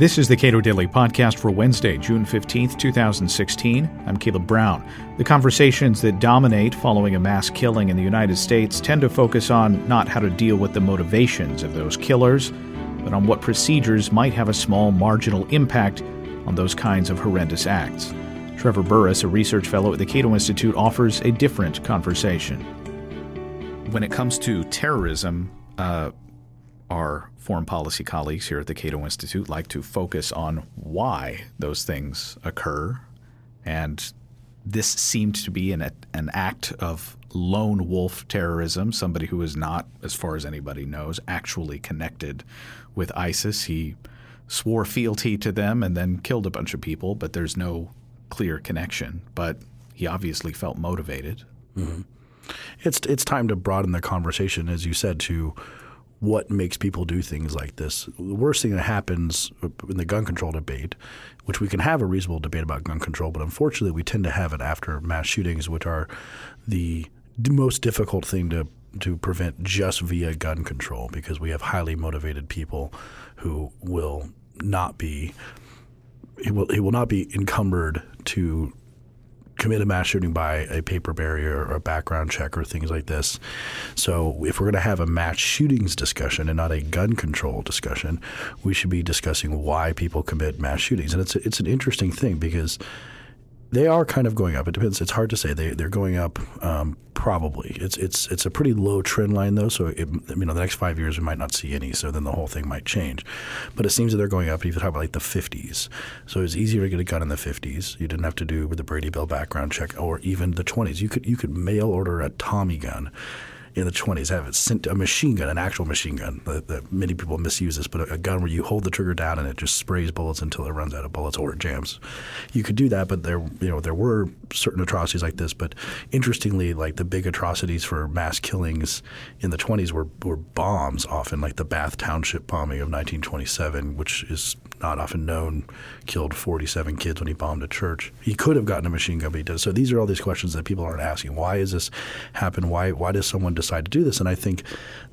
This is the Cato Daily Podcast for Wednesday, June 15th, 2016. I'm Caleb Brown. The conversations that dominate following a mass killing in the United States tend to focus on not how to deal with the motivations of those killers, but on what procedures might have a small marginal impact on those kinds of horrendous acts. Trevor Burrus, a research fellow at the Cato Institute, offers a different conversation. When it comes to terrorism, uh, our foreign policy colleagues here at the Cato Institute like to focus on why those things occur. And this seemed to be an, an act of lone wolf terrorism, somebody who is not, as far as anybody knows, actually connected with ISIS. He swore fealty to them and then killed a bunch of people, but there's no clear connection. But he obviously felt motivated. Mm-hmm. It's it's time to broaden the conversation, as you said, to what makes people do things like this. The worst thing that happens in the gun control debate, which we can have a reasonable debate about gun control, but unfortunately we tend to have it after mass shootings, which are the most difficult thing to to prevent just via gun control because we have highly motivated people who will not be he will he will not be encumbered to commit a mass shooting by a paper barrier or a background check or things like this. So if we're going to have a mass shootings discussion and not a gun control discussion, we should be discussing why people commit mass shootings. And it's it's an interesting thing because they are kind of going up. It depends. It's hard to say. They they're going up. Um, probably. It's it's it's a pretty low trend line though. So it, you know the next five years we might not see any. So then the whole thing might change. But it seems that they're going up. You talk about like the 50s, so it's easier to get a gun in the 50s. You didn't have to do with the Brady Bill background check, or even the 20s. You could you could mail order a Tommy gun in the 20s have it sent a machine gun, an actual machine gun. The, the, many people misuse this, but a, a, gun where you hold the trigger down and it just sprays bullets until it runs out of bullets or it jams. You could do that, but there you know there were certain atrocities like this. But interestingly, like the big atrocities for mass killings in the 20s were were bombs often, like the Bath Township bombing of 1927, which is not often known, killed 47 kids when he bombed a church. He could have gotten a machine gun, but he did. So these are all these questions that people aren't asking. Why is this happen? Why why does someone decide to do this? And I think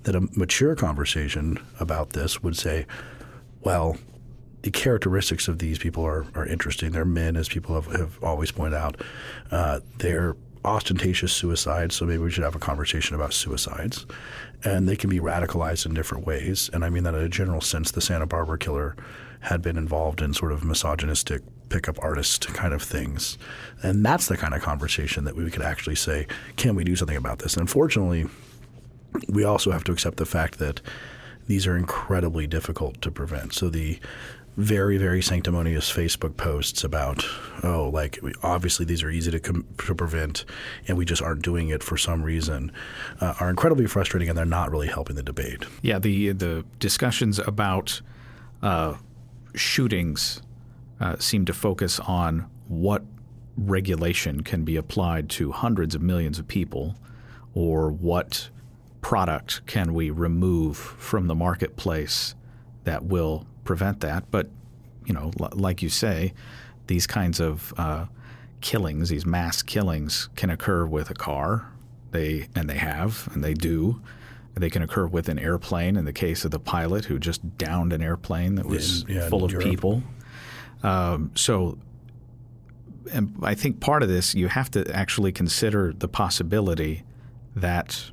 that a mature conversation about this would say, well, the characteristics of these people are, are interesting. They're men, as people have, have always pointed out. Uh, they're ostentatious suicides, so maybe we should have a conversation about suicides. And they can be radicalized in different ways. And I mean that in a general sense. The Santa Barbara killer had been involved in sort of misogynistic pickup artist kind of things. And that's the kind of conversation that we could actually say, can we do something about this? And unfortunately, we also have to accept the fact that these are incredibly difficult to prevent. So the very, very sanctimonious Facebook posts about, oh, like obviously these are easy to, com- to prevent and we just aren't doing it for some reason uh, are incredibly frustrating and they're not really helping the debate. Yeah, the, the discussions about uh, shootings uh, seem to focus on what regulation can be applied to hundreds of millions of people or what product can we remove from the marketplace that will prevent that. But, you know, l- like you say, these kinds of uh, killings, these mass killings, can occur with a car. They and they have and they do. They can occur with an airplane. In the case of the pilot who just downed an airplane that was yeah, full of Europe. people. Um, so, and I think part of this you have to actually consider the possibility that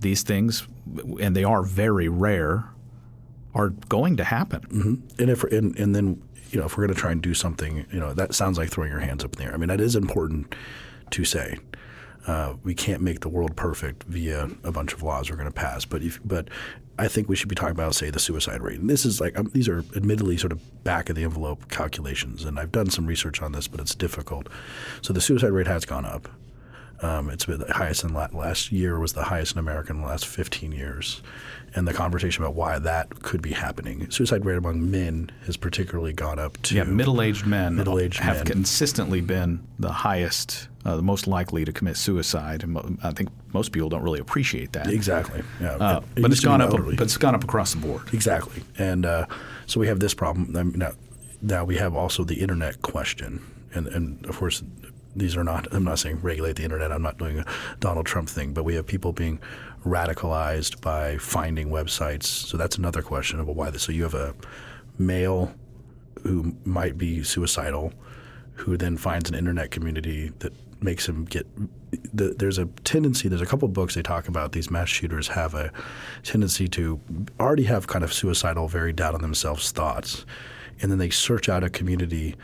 these things, and they are very rare, are going to happen. Mm-hmm. And if and, and then you know if we're going to try and do something, you know that sounds like throwing your hands up in the air. I mean that is important to say. Uh, we can't make the world perfect via a bunch of laws we're going to pass. But if, but I think we should be talking about, say, the suicide rate. And this is like um, these are admittedly sort of back of the envelope calculations, and I've done some research on this, but it's difficult. So the suicide rate has gone up. Um, it's been the highest in last year was the highest in America in the last 15 years, and the conversation about why that could be happening. Suicide rate among men has particularly gone up. To yeah, middle-aged men middle-aged have men. consistently been the highest, uh, the most likely to commit suicide. And I think most people don't really appreciate that. Exactly. Yeah. Uh, it, it but it's gone up. Elderly. But it's gone up across the board. Exactly. And uh, so we have this problem. I mean, now, now we have also the internet question, and and of course these are not, I'm not saying regulate the internet, I'm not doing a Donald Trump thing, but we have people being radicalized by finding websites. So that's another question of why this. So you have a male who might be suicidal, who then finds an internet community that makes him get. The, there's a tendency. There's a couple books they talk about. These mass shooters have a tendency to already have kind of suicidal, very down on themselves thoughts, and then they search out a community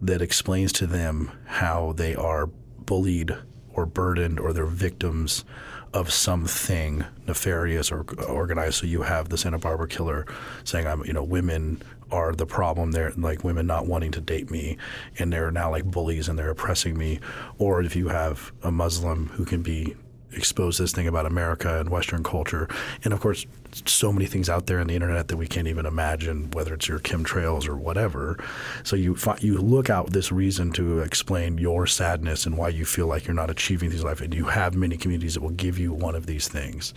that explains to them how they are bullied or burdened or they're victims of something nefarious or organized. So you have the Santa Barbara killer saying, "I'm, you know, women are the problem. They're like women not wanting to date me, and they're now like bullies and they're oppressing me." Or if you have a Muslim who can be expose this thing about America and Western culture. And of course, so many things out there on the internet that we can't even imagine, whether it's your chemtrails or whatever. So you you look out this reason to explain your sadness and why you feel like you're not achieving these life, and you have many communities that will give you one of these things,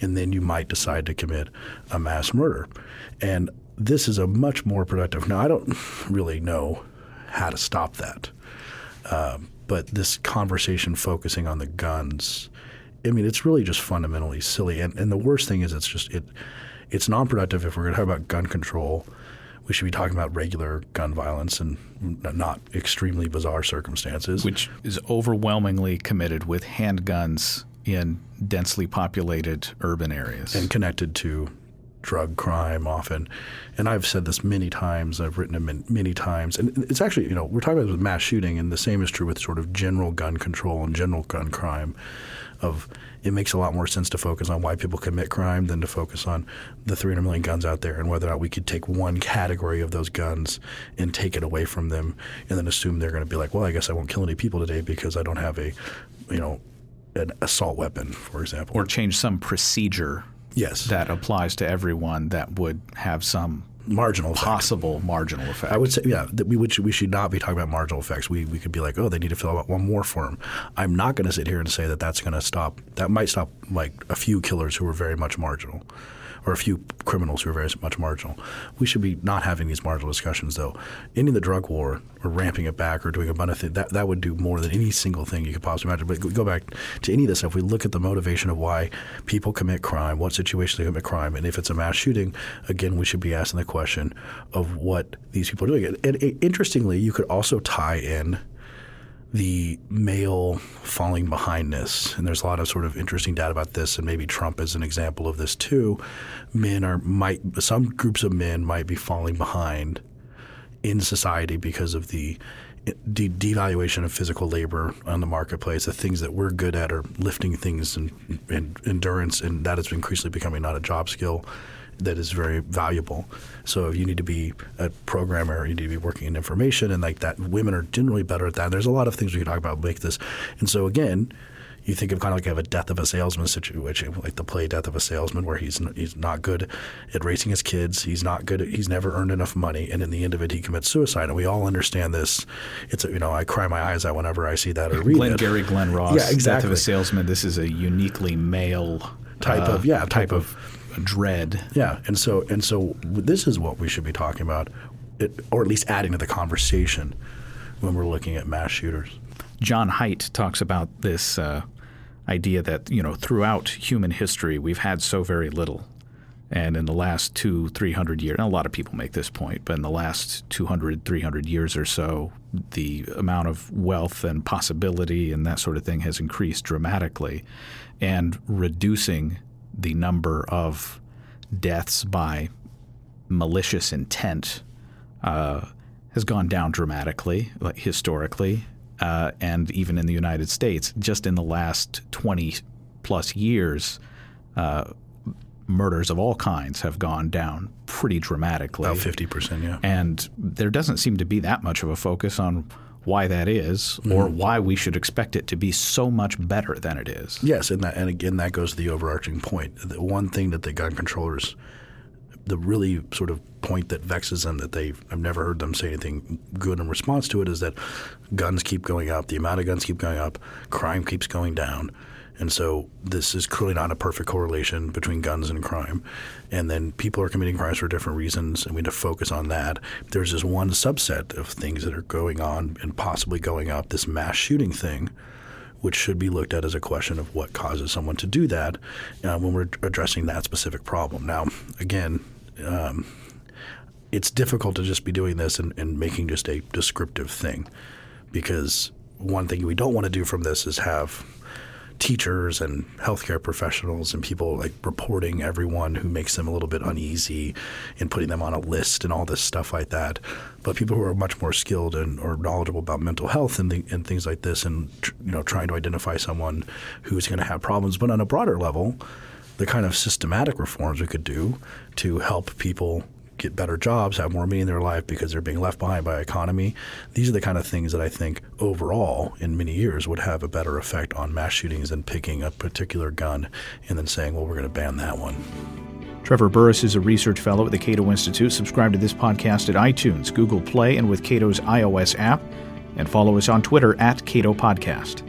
and then you might decide to commit a mass murder. And this is a much more productive. Now I don't really know how to stop that. Um, but this conversation focusing on the guns I mean, it's really just fundamentally silly. And, and the worst thing is, it's just it it's non-productive. If we're going to talk about gun control, we should be talking about regular gun violence and not extremely bizarre circumstances. Which is overwhelmingly committed with handguns in densely populated urban areas and connected to drug crime often. And I've said this many times. I've written it many times. And it's actually, you know, we're talking about mass shooting, and the same is true with sort of general gun control and general gun crime of it makes a lot more sense to focus on why people commit crime than to focus on the 300 million guns out there and whether or not we could take one category of those guns and take it away from them and then assume they're going to be like, well, I guess I won't kill any people today because I don't have a, you know, an assault weapon, for example. Or change some procedure yes. that applies to everyone that would have some marginal possible effect. marginal effect. I would say, yeah, that we would we should not be talking about marginal effects. We we could be like, oh, they need to fill out one more form. I'm not going to sit here and say that that's going to stop. That might stop like a few killers who are very much marginal or a few criminals who are very much marginal. We should be not having these marginal discussions, though. Ending the drug war or ramping it back or doing a bunch of things, that, that would do more than any single thing you could possibly imagine. But go back to any of this stuff. We look at the motivation of why people commit crime, what situations they commit crime, and if it's a mass shooting, again, we should be asking the question of what these people are doing. And, and interestingly, you could also tie in – the male falling behindness. And there's a lot of sort of interesting data about this, and maybe Trump is an example of this too. Men are might some groups of men might be falling behind in society because of the de- devaluation of physical labor on the marketplace. The things that we're good at are lifting things and, and endurance, and that is increasingly becoming not a job skill that is very valuable. So if you need to be a programmer, you need to be working in information, and like that, women are generally better at that. There's a lot of things we can talk about make this. And so again, you think of kind of like a death of a salesman situation, like the play Death of a Salesman, where he's he's not good at raising his kids. He's not good. At, he's never earned enough money, and in the end of it, he commits suicide. And we all understand this. It's a, you know I cry my eyes out whenever I see that or read Glenn it. Gary Glen Ross, yeah, exactly. Death of a Salesman. This is a uniquely male type uh, of yeah type, of dread. Yeah, and so and so this is what we should be talking about, it, or at least adding to the conversation when we're looking at mass shooters. John Haidt talks about this uh, idea that you know throughout human history we've had so very little, and in the last two, three hundred years, and a lot of people make this point, but in the last 200, 300 years or so, the amount of wealth and possibility and that sort of thing has increased dramatically, and reducing the number of deaths by malicious intent uh, has gone down dramatically, like historically, uh, and even in the United States, just in the last 20 plus years, uh, murders of all kinds have gone down pretty dramatically. About 50%, yeah. And there doesn't seem to be that much of a focus on why that is or mm-hmm. why we should expect it to be so much better than it is. Yes, and that, and again that goes to the overarching point. The one thing that the gun controllers the really sort of point that vexes them that they I've never heard them say anything good in response to it is that guns keep going up, the amount of guns keep going up, crime keeps going down. And so this is clearly not a perfect correlation between guns and crime. And then people are committing crimes for different reasons, and we need to focus on that. There's this one subset of things that are going on and possibly going up, this mass shooting thing, which should be looked at as a question of what causes someone to do that uh, when we're addressing that specific problem. Now, again, um, it's difficult to just be doing this and, and making just a descriptive thing because one thing we don't want to do from this is have teachers and healthcare professionals and people like reporting everyone who makes them a little bit uneasy and putting them on a list and all this stuff like that. But people who are much more skilled and or knowledgeable about mental health and, the, and things like this, and you know, trying to identify someone who's going to have problems, but on a broader level, the kind of systematic reforms we could do to help people get better jobs, have more meaning in their life because they're being left behind by economy. These are the kind of things that I think overall in many years would have a better effect on mass shootings than picking a particular gun and then saying, well, we're going to ban that one. Trevor Burrus is a research fellow at the Cato Institute. Subscribe to this podcast at iTunes, Google Play, and with Cato's iOS app. And follow us on Twitter at Cato Podcast.